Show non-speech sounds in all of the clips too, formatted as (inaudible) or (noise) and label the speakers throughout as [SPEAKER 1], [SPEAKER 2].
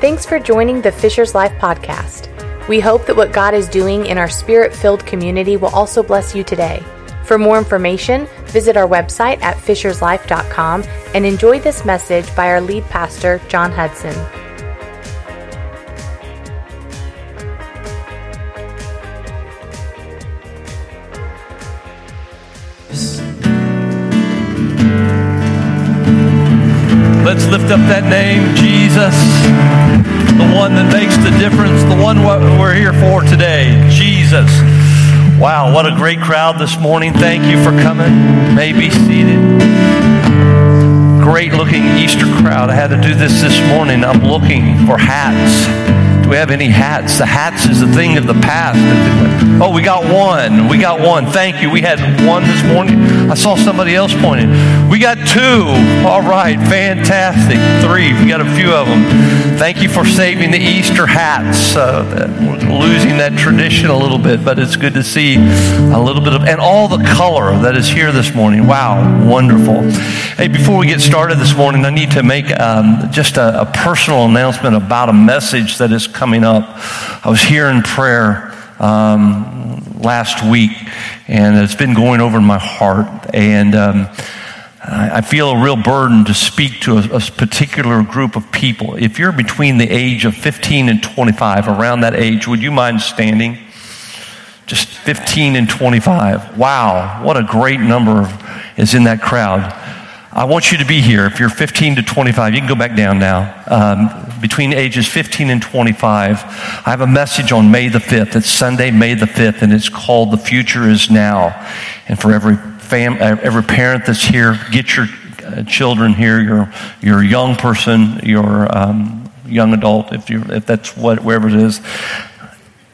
[SPEAKER 1] Thanks for joining the Fisher's Life podcast. We hope that what God is doing in our spirit filled community will also bless you today. For more information, visit our website at fisherslife.com and enjoy this message by our lead pastor, John Hudson.
[SPEAKER 2] Name, Jesus, the one that makes the difference, the one we're here for today, Jesus. Wow, what a great crowd this morning. Thank you for coming. May be seated. Great looking Easter crowd. I had to do this this morning. I'm looking for hats Do we have any hats? The hats is a thing of the past. Oh, we got one. We got one. Thank you. We had one this morning. I saw somebody else pointing. We got two. All right. Fantastic. Three. We got a few of them. Thank you for saving the Easter hats. Uh, losing that tradition a little bit, but it's good to see a little bit of, and all the color that is here this morning. Wow. Wonderful. Hey, before we get started this morning, I need to make um, just a, a personal announcement about a message that is coming up. I was here in prayer um, last week, and it's been going over in my heart. And um, I feel a real burden to speak to a, a, particular group of people. If you're between the age of 15 and 25, around that age, would you mind standing? Just 15 and 25. Wow, what a great number is in that crowd. I want you to be here. If you're 15 to 25, you can go back down now. Um, between ages 15 and 25, I have a message on May the 5th. It's Sunday, May the 5th, and it's called The Future is Now. And for every fam, every parent that's here, get your uh, children here, your, your young person, your um, young adult, if, you if that's what, wherever it is.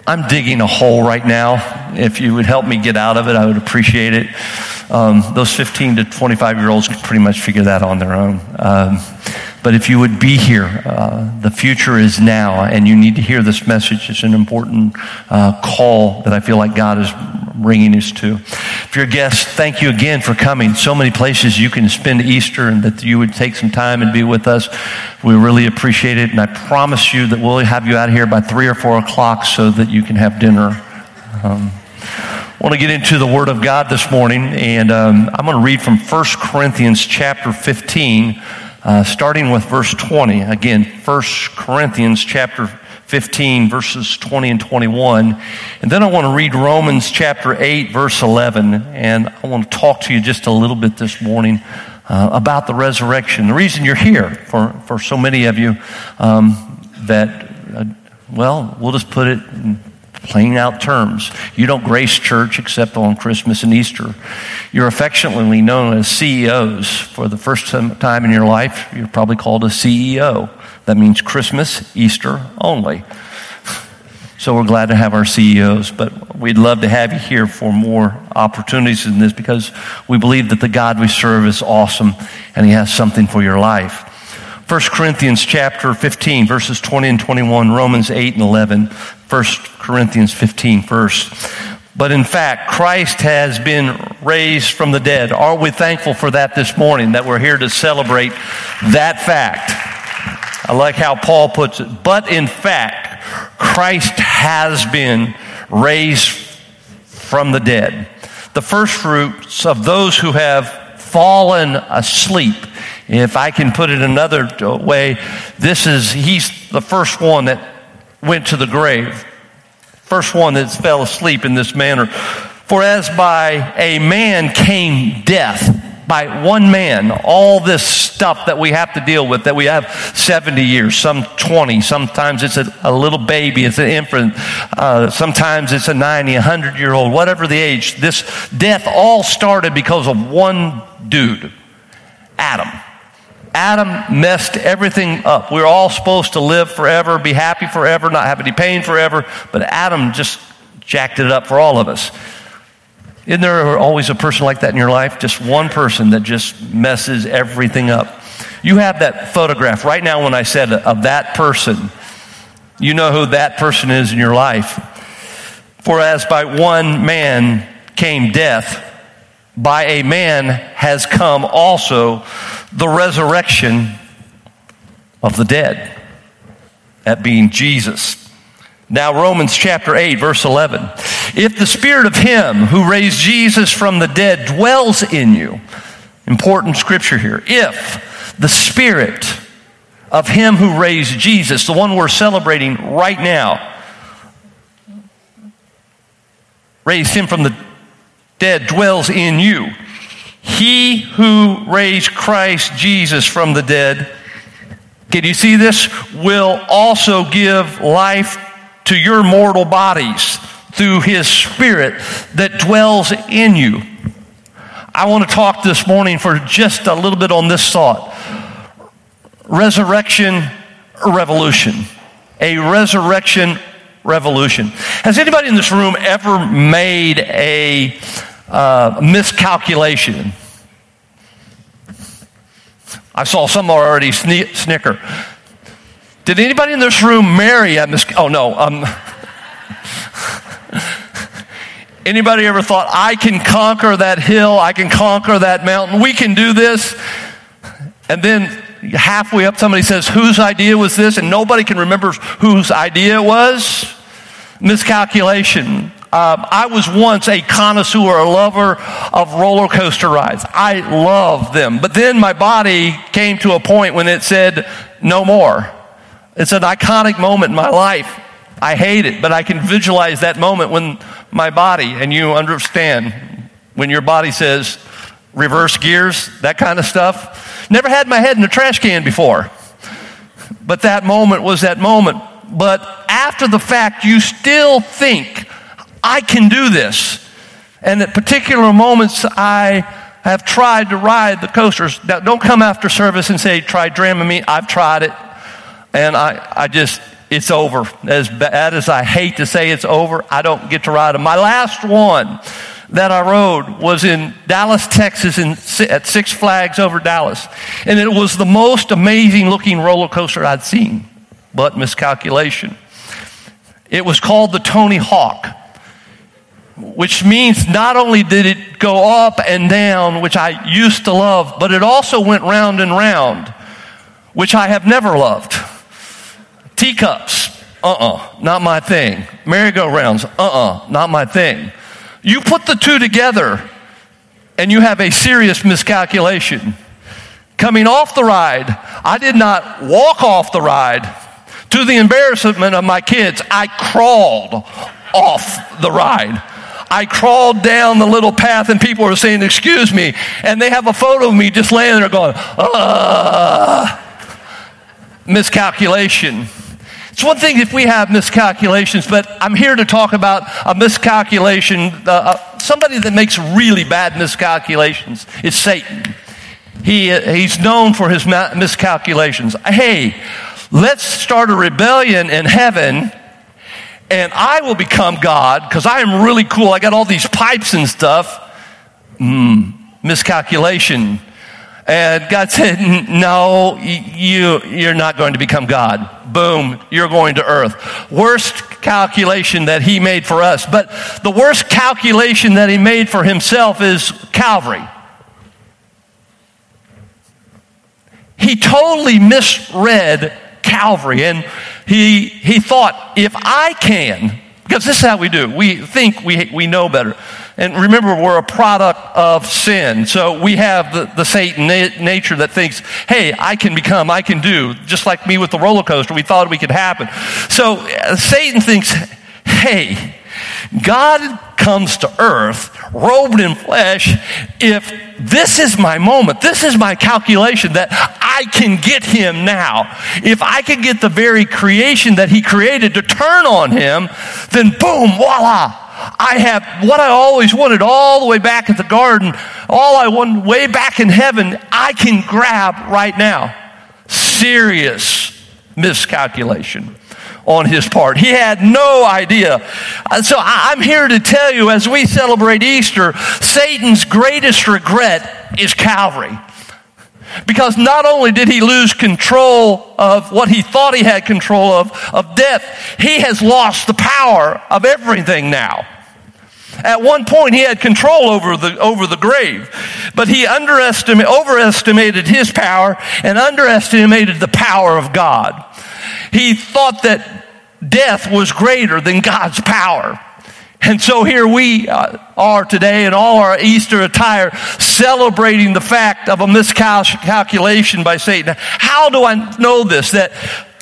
[SPEAKER 2] I'm digging a hole right now. If you would help me get out of it, I would appreciate it. Um, those 15 to 25 year olds can pretty much figure that on their own. Um, but if you would be here, uh, the future is now, and you need to hear this message. It's an important uh, call that I feel like God is bringing us to. If you're a guest, thank you again for coming. So many places you can spend Easter, and that you would take some time and be with us. We really appreciate it, and I promise you that we'll have you out here by three or four o'clock so that you can have dinner. Um, want to get into the Word of God this morning, and um, I'm going to read from 1 Corinthians chapter 15. Uh, starting with verse 20. Again, 1 Corinthians chapter 15, verses 20 and 21. And then I want to read Romans chapter 8, verse 11. And I want to talk to you just a little bit this morning uh, about the resurrection. The reason you're here, for, for so many of you, um, that, uh, well, we'll just put it plain out terms. You don't grace church except on Christmas and Easter. You're affectionately known as CEOs. For the first time in your life, you're probably called a CEO. That means Christmas, Easter only. So we're glad to have our CEOs, but we'd love to have you here for more opportunities in this because we believe that the God we serve is awesome and he has something for your life. 1 Corinthians chapter 15 verses 20 and 21, Romans 8 and 11, 1 Corinthians 15 first. But in fact, Christ has been raised from the dead. Are we thankful for that this morning, that we're here to celebrate that fact? I like how Paul puts it. But in fact, Christ has been raised from the dead. The first fruits of those who have fallen asleep. If I can put it another way, this is, he's the first one that went to the grave. First one that fell asleep in this manner. For as by a man came death, by one man, all this stuff that we have to deal with, that we have 70 years, some 20, sometimes it's a, a little baby, it's an infant, uh, sometimes it's a 90, 100 year old, whatever the age, this death all started because of one dude, Adam. Adam messed everything up. We are all supposed to live forever, be happy forever, not have any pain forever, but Adam just jacked it up for all of us. Isn't there always a person like that in your life? Just one person that just messes everything up. You have that photograph right now when I said of that person. You know who that person is in your life. For as by one man came death, by a man has come also the resurrection of the dead. at being Jesus. Now, Romans chapter 8, verse 11. If the spirit of him who raised Jesus from the dead dwells in you, important scripture here. If the spirit of him who raised Jesus, the one we're celebrating right now, raised him from the dead, dwells in you. He who raised Christ Jesus from the dead, can you see this? Will also give life to your mortal bodies through his spirit that dwells in you. I want to talk this morning for just a little bit on this thought resurrection revolution. A resurrection revolution. Has anybody in this room ever made a uh, miscalculation? I saw some already snicker. Did anybody in this room marry at mis- Oh no. Um, anybody ever thought I can conquer that hill? I can conquer that mountain. We can do this. And then halfway up, somebody says, "Whose idea was this?" And nobody can remember whose idea it was. Miscalculation. Um, I was once a connoisseur, a lover of roller coaster rides. I love them. But then my body came to a point when it said, no more. It's an iconic moment in my life. I hate it, but I can visualize that moment when my body, and you understand, when your body says reverse gears, that kind of stuff. Never had my head in a trash can before. But that moment was that moment. But after the fact, you still think, I can do this. And at particular moments, I have tried to ride the coasters. Now, don't come after service and say, try Dramamine. I've tried it. And I, I just, it's over. As bad as I hate to say it's over, I don't get to ride them. My last one that I rode was in Dallas, Texas, in, at Six Flags over Dallas. And it was the most amazing looking roller coaster I'd seen, but miscalculation. It was called the Tony Hawk, which means not only did it go up and down, which I used to love, but it also went round and round, which I have never loved. Teacups, uh uh-uh, uh, not my thing. Merry-go-rounds, uh uh-uh, uh, not my thing. You put the two together and you have a serious miscalculation. Coming off the ride, I did not walk off the ride. To the embarrassment of my kids, I crawled off the ride. I crawled down the little path, and people were saying, Excuse me. And they have a photo of me just laying there going, Ah, miscalculation. It's one thing if we have miscalculations, but I'm here to talk about a miscalculation. Uh, uh, somebody that makes really bad miscalculations is Satan. He, uh, he's known for his miscalculations. Hey, let's start a rebellion in heaven and I will become God because I am really cool. I got all these pipes and stuff. Mm, miscalculation. And God said, No, you, you're not going to become God. Boom, you're going to earth. Worst calculation that He made for us. But the worst calculation that He made for Himself is Calvary. He totally misread Calvary. And he, he thought, if I can, because this is how we do. We think we, we know better. And remember, we're a product of sin. So we have the, the Satan na- nature that thinks, hey, I can become, I can do. Just like me with the roller coaster, we thought we could happen. So uh, Satan thinks, hey, God comes to earth, robed in flesh. If this is my moment, this is my calculation that I can get him now. If I can get the very creation that he created to turn on him, then boom, voila. I have what I always wanted all the way back at the garden, all I wanted way back in heaven, I can grab right now. Serious miscalculation on his part. He had no idea. So I'm here to tell you as we celebrate Easter, Satan's greatest regret is Calvary. Because not only did he lose control of what he thought he had control of, of death, he has lost the power of everything now. At one point, he had control over the, over the grave, but he underestimated, overestimated his power and underestimated the power of God. he thought that death was greater than God's power. And so here we uh, are today in all our Easter attire celebrating the fact of a miscalculation by Satan. How do I know this? That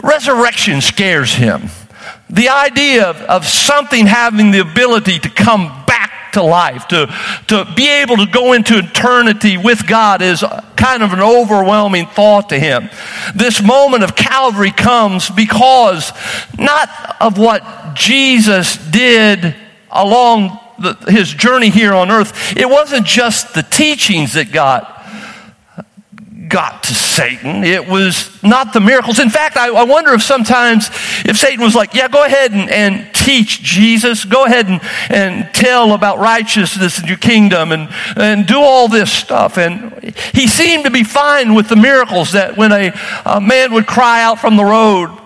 [SPEAKER 2] resurrection scares him. The idea of, of something having the ability to come back to life, to, to be able to go into eternity with God is kind of an overwhelming thought to him. This moment of Calvary comes because not of what Jesus did along the, his journey here on earth, it wasn't just the teachings that got got to Satan. It was not the miracles. In fact, I, I wonder if sometimes if Satan was like, yeah, go ahead and, and teach Jesus, go ahead and, and tell about righteousness in your kingdom and, and do all this stuff. And he seemed to be fine with the miracles that when a, a man would cry out from the road,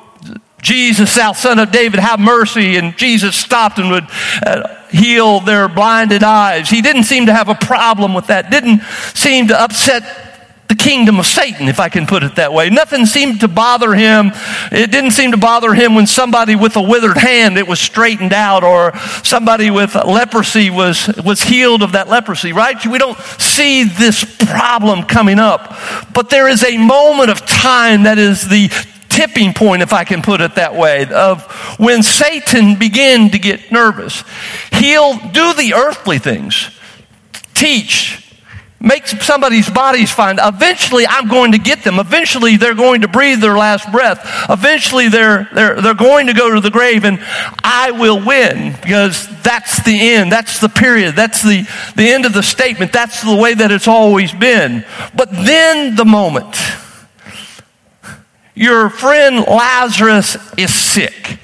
[SPEAKER 2] Jesus, thou son of David, have mercy. And Jesus stopped and would uh, heal their blinded eyes. He didn't seem to have a problem with that, didn't seem to upset the kingdom of Satan, if I can put it that way. Nothing seemed to bother him. It didn't seem to bother him when somebody with a withered hand, it was straightened out, or somebody with leprosy was, was healed of that leprosy, right? We don't see this problem coming up. But there is a moment of time that is the tipping point, if I can put it that way, of when Satan began to get nervous. He'll do the earthly things, teach, make somebody's bodies fine. Eventually, I'm going to get them. Eventually, they're going to breathe their last breath. Eventually, they're, they're, they're going to go to the grave, and I will win because that's the end. That's the period. That's the, the end of the statement. That's the way that it's always been. But then the moment your friend Lazarus is sick.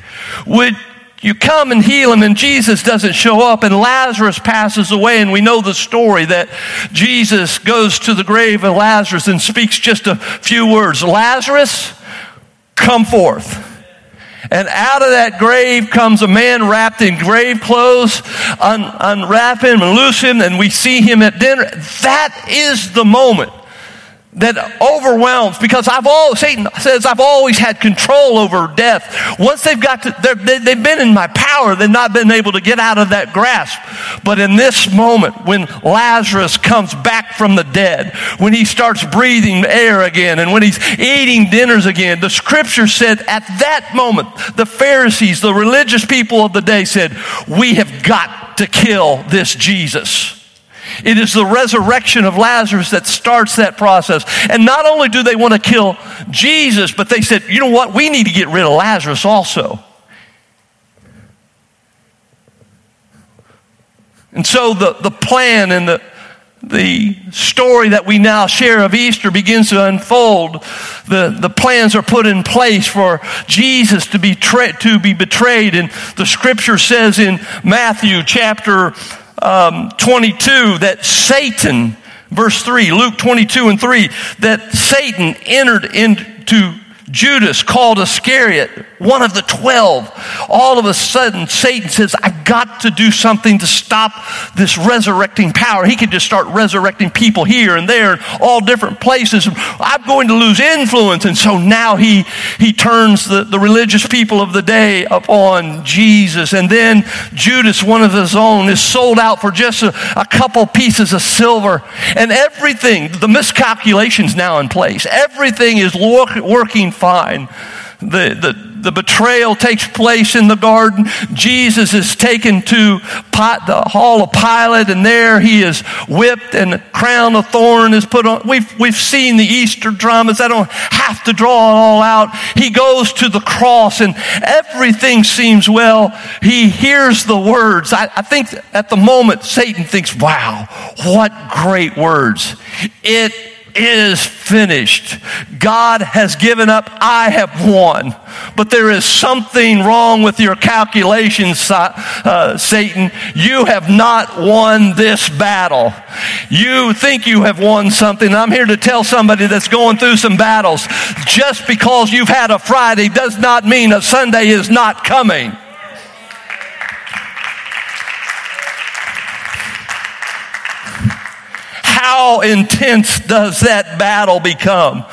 [SPEAKER 2] Would you come and heal him and Jesus doesn't show up and Lazarus passes away and we know the story that Jesus goes to the grave of Lazarus and speaks just a few words. Lazarus, come forth. And out of that grave comes a man wrapped in grave clothes. Un- unwrap him and loose him, and we see him at dinner. That is the moment that overwhelms because I've always, Satan says I've always had control over death. Once they've got to, they, have been in my power, they've not been able to get out of that grasp. But in this moment, when Lazarus comes back from the dead, when he starts breathing air again, and when he's eating dinners again, the scripture said at that moment, the Pharisees, the religious people of the day said, we have got to kill this Jesus. It is the resurrection of Lazarus that starts that process. And not only do they want to kill Jesus, but they said, you know what? We need to get rid of Lazarus also. And so the, the plan and the, the story that we now share of Easter begins to unfold. The, the plans are put in place for Jesus to be, tra- to be betrayed. And the scripture says in Matthew chapter um, 22 that Satan, verse 3, Luke 22 and 3, that Satan entered into Judas, called Iscariot, one of the twelve. All of a sudden, Satan says, I got to do something to stop this resurrecting power. He can just start resurrecting people here and there, and all different places. I'm going to lose influence. And so now he, he turns the, the religious people of the day upon Jesus. And then Judas, one of his own, is sold out for just a, a couple pieces of silver. And everything, the miscalculation's now in place. Everything is working fine. The, the, the betrayal takes place in the garden. Jesus is taken to the hall of Pilate, and there he is whipped, and a crown of thorn is put on. We've, we've seen the Easter dramas. I don't have to draw it all out. He goes to the cross, and everything seems well. He hears the words. I, I think at the moment, Satan thinks, wow, what great words. It is finished. God has given up. I have won. But there is something wrong with your calculations, uh, Satan. You have not won this battle. You think you have won something. I'm here to tell somebody that's going through some battles. Just because you've had a Friday does not mean a Sunday is not coming. How intense does that battle become?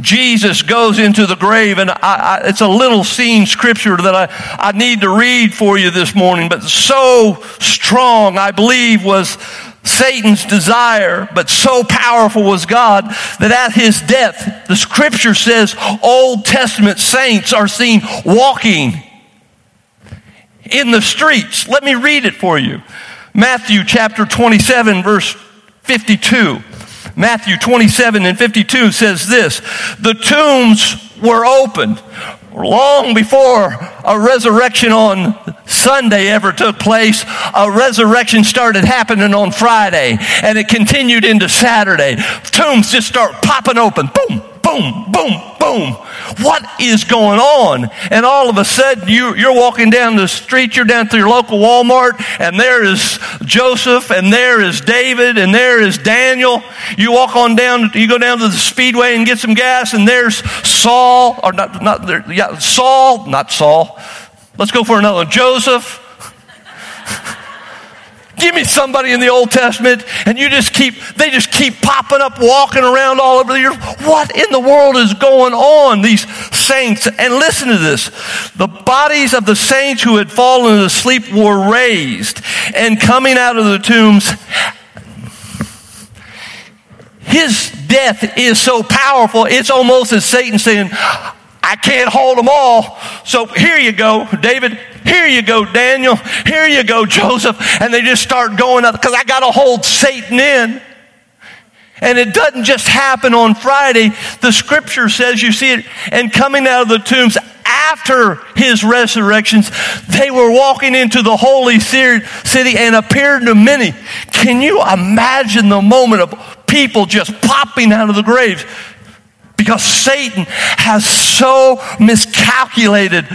[SPEAKER 2] Jesus goes into the grave, and I, I, it's a little scene scripture that I, I need to read for you this morning, but so strong, I believe, was Satan's desire, but so powerful was God that at his death, the scripture says Old Testament saints are seen walking in the streets. Let me read it for you. Matthew chapter 27, verse 52. Matthew 27 and 52 says this The tombs were opened long before a resurrection on Sunday ever took place, a resurrection started happening on Friday and it continued into Saturday. Tombs just start popping open. Boom, boom, boom, boom. What is going on? And all of a sudden, you, you're walking down the street, you're down to your local Walmart, and there is Joseph, and there is David, and there is Daniel. You walk on down, you go down to the Speedway and get some gas, and there's Saul, or not, not yeah, Saul, not Saul. Let's go for another one. Joseph. Give me somebody in the Old Testament, and you just keep, they just keep popping up, walking around all over the earth. What in the world is going on? These saints, and listen to this. The bodies of the saints who had fallen asleep were raised, and coming out of the tombs, his death is so powerful, it's almost as Satan saying, I can't hold them all. So here you go, David. Here you go, Daniel. Here you go, Joseph. And they just start going up because I got to hold Satan in. And it doesn't just happen on Friday. The scripture says, you see it, and coming out of the tombs after his resurrections, they were walking into the holy city and appeared to many. Can you imagine the moment of people just popping out of the graves? Because Satan has so miscalculated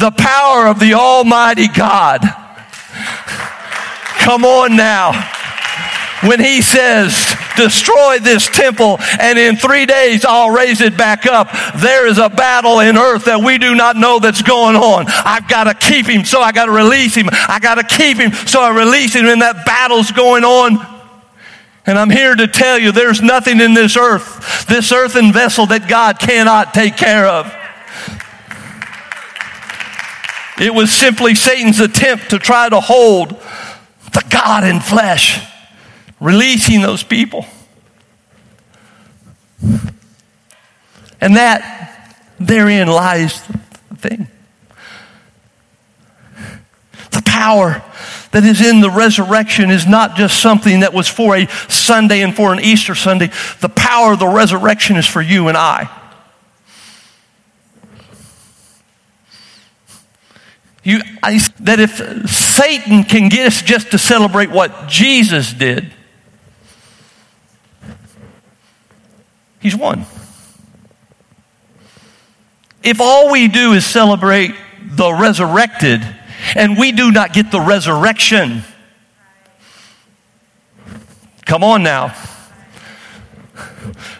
[SPEAKER 2] the power of the Almighty God. Come on now. When he says, destroy this temple and in three days I'll raise it back up. There is a battle in earth that we do not know that's going on. I've got to keep him, so I got to release him. I got to keep him, so I release him, and that battle's going on. And I'm here to tell you there's nothing in this earth, this earthen vessel that God cannot take care of. It was simply Satan's attempt to try to hold the God in flesh, releasing those people. And that, therein lies the thing. The power that is in the resurrection is not just something that was for a Sunday and for an Easter Sunday. The power of the resurrection is for you and I. You, I, that if Satan can get us just to celebrate what Jesus did, he's won. If all we do is celebrate the resurrected, and we do not get the resurrection. Come on now.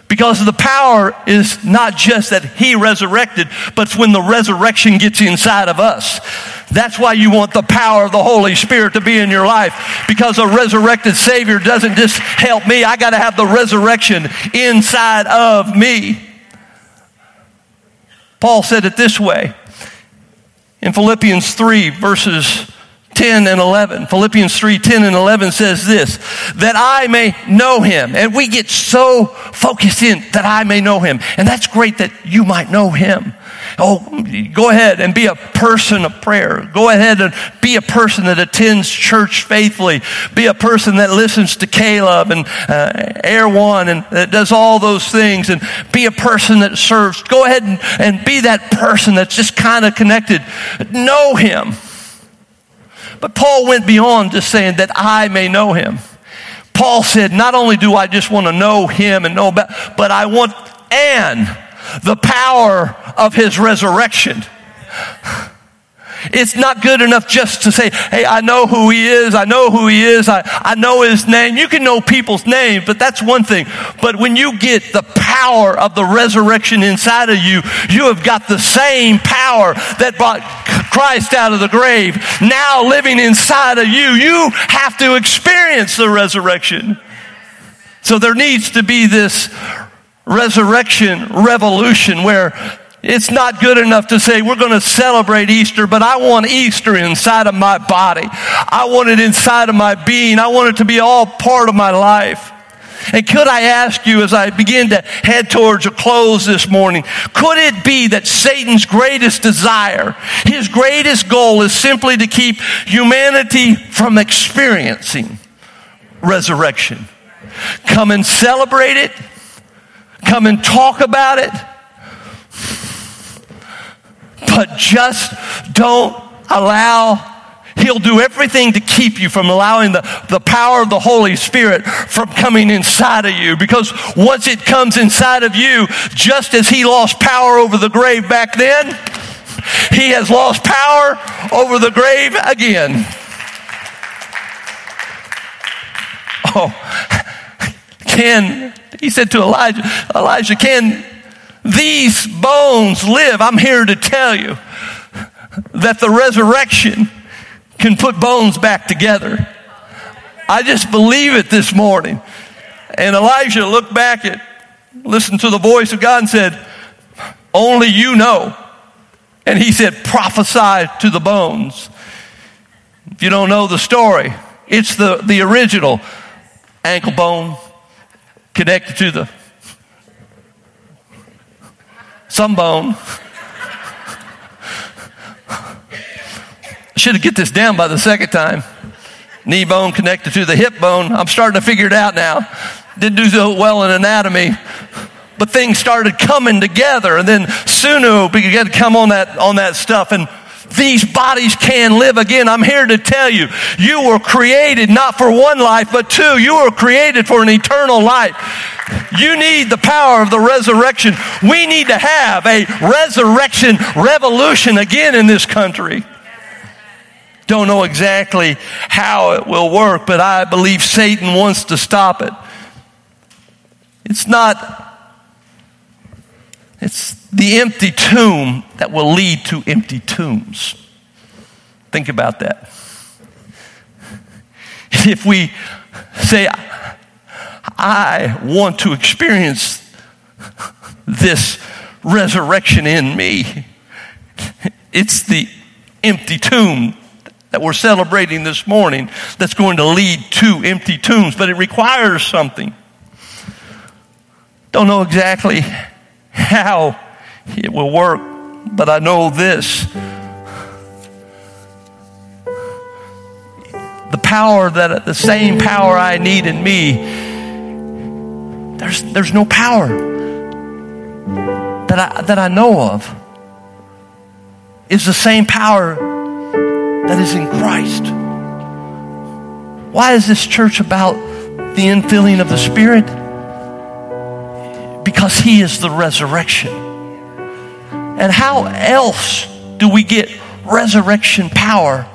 [SPEAKER 2] Because the power is not just that he resurrected, but when the resurrection gets inside of us. That's why you want the power of the Holy Spirit to be in your life. Because a resurrected Savior doesn't just help me, I got to have the resurrection inside of me. Paul said it this way in Philippians 3, verses 10 and 11. Philippians 3, 10 and 11 says this, that I may know him. And we get so focused in that I may know him. And that's great that you might know him. Oh, go ahead and be a person of prayer. Go ahead and be a person that attends church faithfully. Be a person that listens to K-LOVE and uh, Air One and that does all those things. And be a person that serves. Go ahead and, and be that person that's just kind of connected. Know him. But Paul went beyond just saying that I may know him. Paul said, not only do I just want to know him and know about, but I want and the power of his resurrection. It's not good enough just to say, hey, I know who he is. I know who he is. I, I know his name. You can know people's names, but that's one thing. But when you get the power of the resurrection inside of you, you have got the same power that brought Christ out of the grave now living inside of you. You have to experience the resurrection. So there needs to be this resurrection revolution where it's not good enough to say we're going to celebrate Easter, but I want Easter inside of my body. I want it inside of my being. I want it to be all part of my life. And could I ask you as I begin to head towards a close this morning, could it be that Satan's greatest desire, his greatest goal is simply to keep humanity from experiencing resurrection? Come and celebrate it. Come and talk about it but just don't allow He'll do everything to keep you from allowing the, the power of the Holy Spirit from coming inside of you. Because once it comes inside of you, just as He lost power over the grave back then, He has lost power over the grave again. Oh, (laughs) can, he said to Elijah, Elijah, can these bones live. I'm here to tell you that the resurrection can put bones back together. I just believe it this morning. And Elijah looked back at, listened to the voice of God and said, Only you know. And he said, Prophesy to the bones. If you don't know the story, it's the, the original ankle bone connected to the some bone. Should have get this down by the second time. Knee bone connected to the hip bone. I'm starting to figure it out now. Didn't do so well in anatomy, but things started coming together, and then we began to come on that on that stuff and these bodies can live again. I'm here to tell you, you were created not for one life, but two. You were created for an eternal life. You need the power of the resurrection. We need to have a resurrection revolution again in this country. Don't know exactly how it will work, but I believe Satan wants to stop it. It's not it's the empty tomb that will lead to empty tombs. Think about that. (laughs) If we say, I want to experience this resurrection in me, (laughs) it's the empty tomb that we're celebrating this morning that's going to lead to empty tombs, but it requires something. Don't know exactly (laughs) how it will work, but I know this. The power that the same power I need in me, there's, there's no power that I, that I know of. Is the same power that is in Christ. Why is this church about the infilling of the Spirit? because He is the resurrection. And how else do we get resurrection power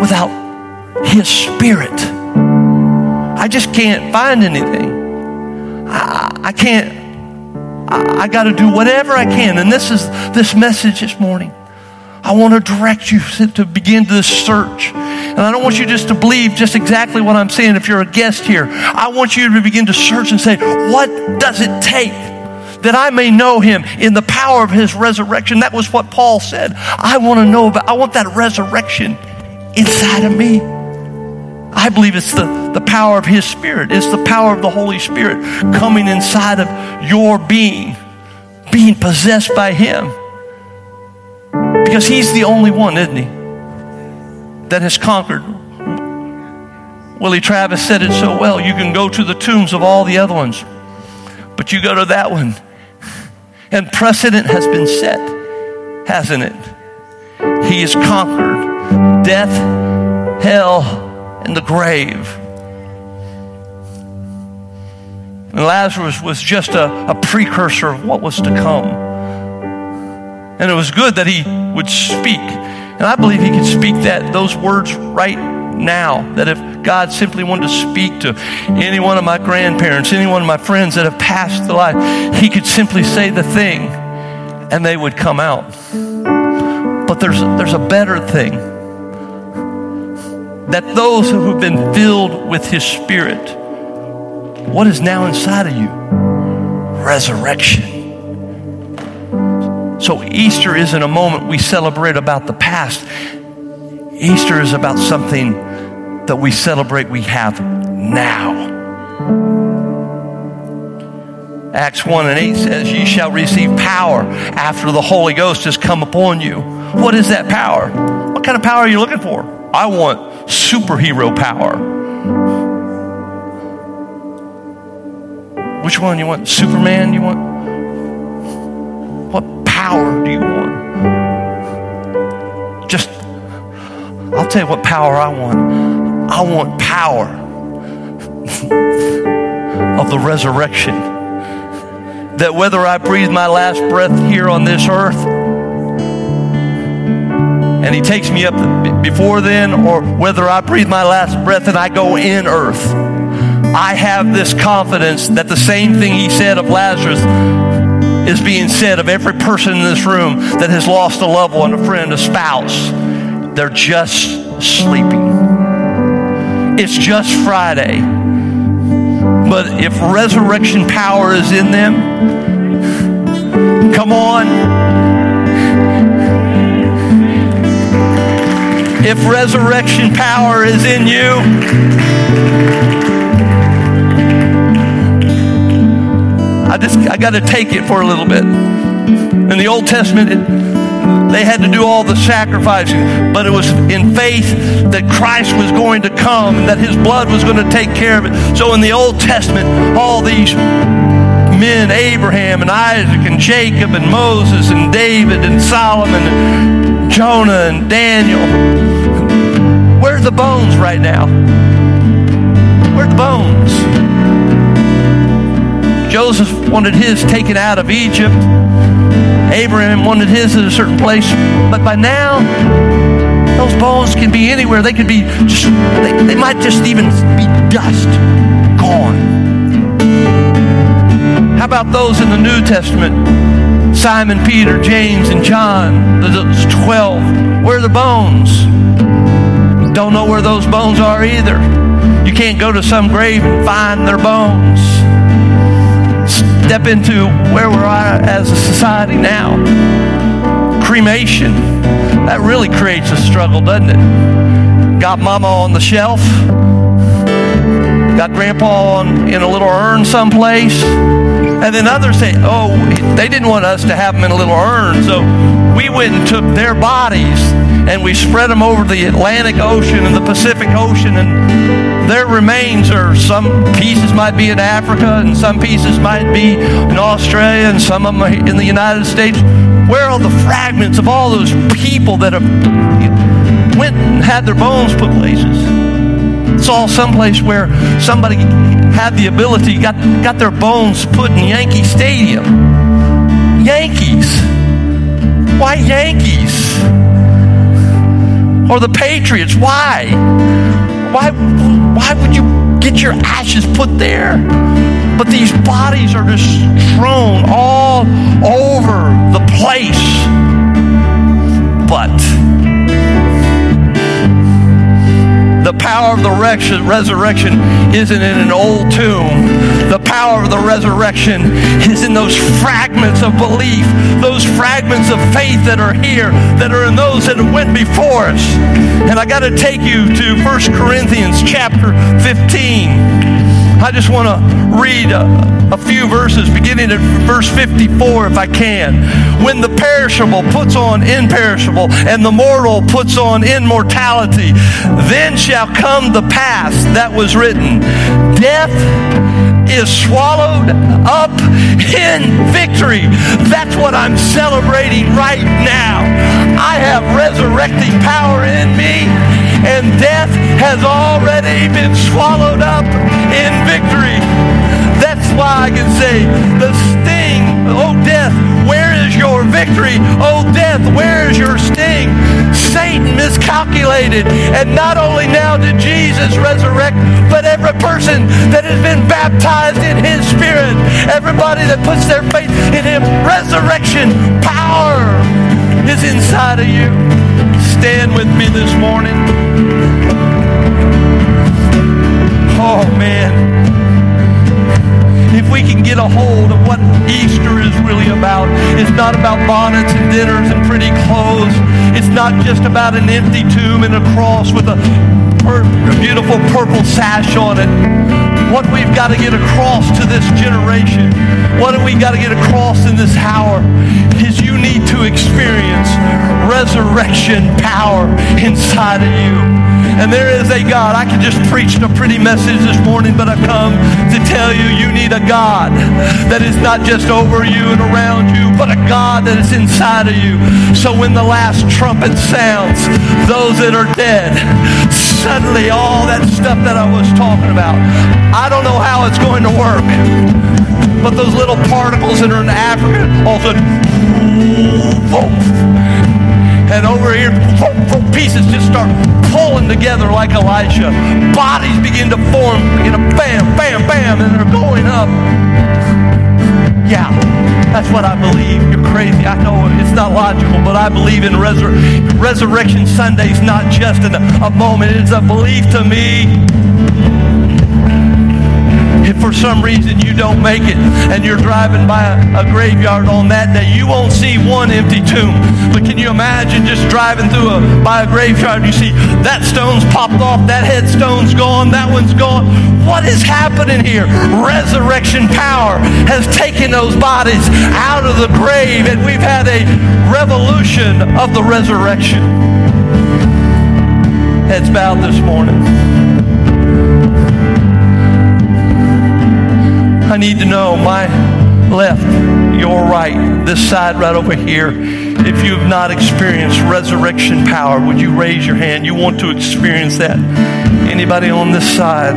[SPEAKER 2] without His Spirit? I just can't find anything. I, I can't, I, I got to do whatever I can. And this is this message this morning. I want to direct you to begin this search. And I don't want you just to believe just exactly what I'm saying if you're a guest here. I want you to begin to search and say, what does it take that I may know him in the power of his resurrection? That was what Paul said. I want to know about, I want that resurrection inside of me. I believe it's the, the power of his spirit. It's the power of the Holy Spirit coming inside of your being, being possessed by him. Because he's the only one, isn't he? That has conquered. Willie Travis said it so well. You can go to the tombs of all the other ones, but you go to that one, and precedent has been set, hasn't it? He has conquered death, hell, and the grave. And Lazarus was just a, a precursor of what was to come. And it was good that he would speak. And I believe he could speak that those words right now. That if God simply wanted to speak to any one of my grandparents, any one of my friends that have passed the life, he could simply say the thing and they would come out. But there's, there's a better thing that those who have been filled with his spirit, what is now inside of you? resurrection. So Easter isn't a moment we celebrate about the past. Easter is about something that we celebrate we have now. Acts 1 and 8 says, Ye shall receive power after the Holy Ghost has come upon you. What is that power? What kind of power are you looking for? I want superhero power. Which one you want? Superman? You want? What power do you want? Just, I'll tell you what power I want. I want power of the resurrection that whether I breathe my last breath here on this earth, and He takes me up before then, or whether I breathe my last breath and I go in earth, I have this confidence that the same thing He said of Lazarus is being said of every person in this room that has lost a loved one, a friend, a spouse. They're just sleeping. It's just Friday. But if resurrection power is in them, come on. If resurrection power is in you, I just I got to take it for a little bit. In the Old Testament, it, they had to do all the sacrificing, but it was in faith that Christ was going to come and that his blood was going to take care of it. So in the Old Testament, all these men, Abraham and Isaac and Jacob and Moses and David and Solomon and Jonah and Daniel, where are the bones right now? Where are the bones? Joseph wanted his taken out of Egypt. Abraham wanted his at a certain place, but by now, those bones can be anywhere. They could be just, they, they might just even be dust, gone. How about those in the New Testament? Simon, Peter, James, and John, those 12. Where are the bones? Don't know where those bones are either. You can't go to some grave and find their bones step into where we're at as a society now. Cremation, that really creates a struggle, doesn't it? Got mama on the shelf, got grandpa on, in a little urn someplace, and then others say, oh, they didn't want us to have them in a little urn, so we went and took their bodies and we spread them over the Atlantic Ocean and the Pacific Ocean and their remains are some pieces might be in Africa and some pieces might be in Australia and some of them in the United States. Where are the fragments of all those people that have went and had their bones put places? It's all someplace where somebody had the ability, got, got their bones put in Yankee Stadium. Yankees. Why Yankees? Or the Patriots? Why? Why, why would you get your ashes put there? But these bodies are just strewn all over the place. But the power of the resurrection isn't in an old tomb. The power of the resurrection is in those fragments of belief, those fragments of faith that are here, that are in those that went before us. And I got to take you to 1 Corinthians chapter 15. I just want to read a, a, few verses, beginning at verse 54, if I can. When the perishable puts on imperishable, and the mortal puts on immortality, then shall come the pass that was written Death is swallowed up in victory. That's what I'm celebrating right now. I have resurrecting power in me and death has already been swallowed up in victory. That's why I can say, the sting, oh death, where is your victory? Oh death, where is your sting? Satan miscalculated. And not only now did Jesus resurrect, but every person that has been baptized in his spirit, everybody that puts their faith in him, resurrection power is inside of you. Stand with me this morning. Oh, man. if we can get a hold of what Easter is really about, it's not about bonnets and dinners and pretty clothes. It's not just about an empty tomb and a cross with a, per- a beautiful purple sash on it. What we've got to get across to this generation, what we got to get across in this hour, is you need to experience resurrection power inside of you. And there is a God. I could just preach a pretty message this morning, but I've come to tell you you need a God that is not just over you and around you, but a God that is inside of you. So when the last trumpet sounds, those that are dead, suddenly all that stuff that I was talking about, I don't know how it's going to work. But those little particles that are in Africa, all of a sudden, and over here, pieces just start pulling together like Elijah. Bodies begin to form, begin to bam, bam, bam, and they're going up. Yeah, that's what I believe. You're crazy. I know it's not logical, but I believe in resur- Resurrection Sunday's not just a moment, it's a belief to me if for some reason you don't make it and you're driving by a, a, graveyard on that day, you won't see one empty tomb. But can you imagine just driving through a by a graveyard? You see that stone's popped off, that headstone's gone, that one's gone. What is happening here? Resurrection power has taken those bodies out of the grave, and we've had a revolution of the resurrection. Heads bowed this morning. I need to know my left, your right, this side right over here. If you have not experienced resurrection power, would you raise your hand? You want to experience that? Anybody on this side?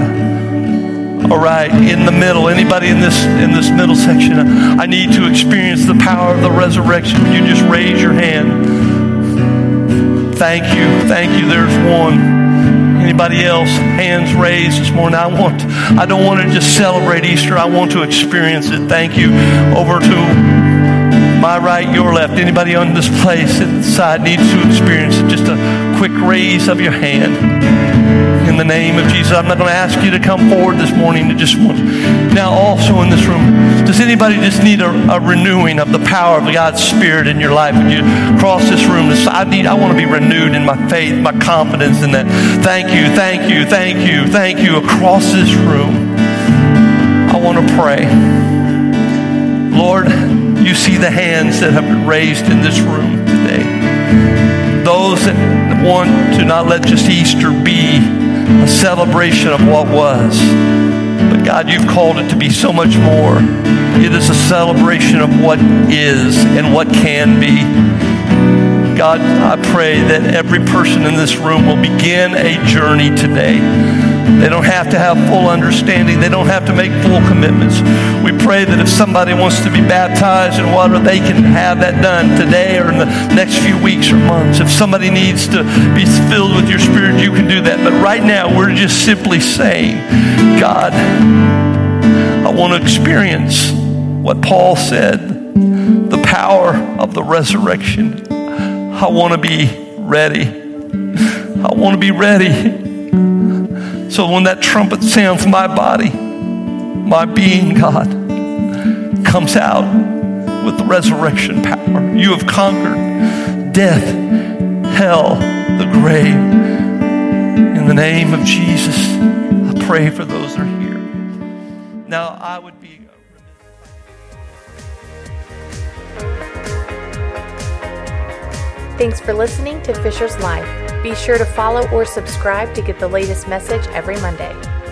[SPEAKER 2] All right, in the middle. Anybody in this in this middle section? I need to experience the power of the resurrection. Would you just raise your hand? Thank you. Thank you. There's one. Anybody else? Hands raised this morning. I want I don't want to just celebrate Easter. I want to experience it. Thank you. Over to my right, your left. Anybody on this place inside needs to experience it. Just a quick raise of your hand in the name of Jesus. I'm not going to ask you to come forward this morning to just want. Now, also in this room, does anybody just need a, a renewing of the power of God's Spirit in your life? Would you cross this room? I need. I want to be renewed in my faith, my confidence in that. Thank you, thank you, thank you, thank you. Across this room, I want to pray. Lord, you see the hands that have been raised in this room today. Those that want to not let just Easter be a celebration of what was. But God, you've called it to be so much more. It is a celebration of what is and what can be. God, I pray that every person in this room will begin a journey today they don't have to have full understanding. They don't have to make full commitments. We pray that if somebody wants to be baptized in water, they can have that done today or in the next few weeks or months. If somebody needs to be filled with your spirit, you can do that. But right now, we're just simply saying, God, I want to experience what Paul said the power of the resurrection. I want to be ready. I want to be ready. So when that trumpet sounds, my body, my being, God, comes out with the resurrection power. You have conquered death, hell, the grave. In the name of Jesus, I pray for those that are here. Now, I would be.
[SPEAKER 1] Thanks for listening to Fisher's Life. Be sure to follow or subscribe to get the latest message every Monday.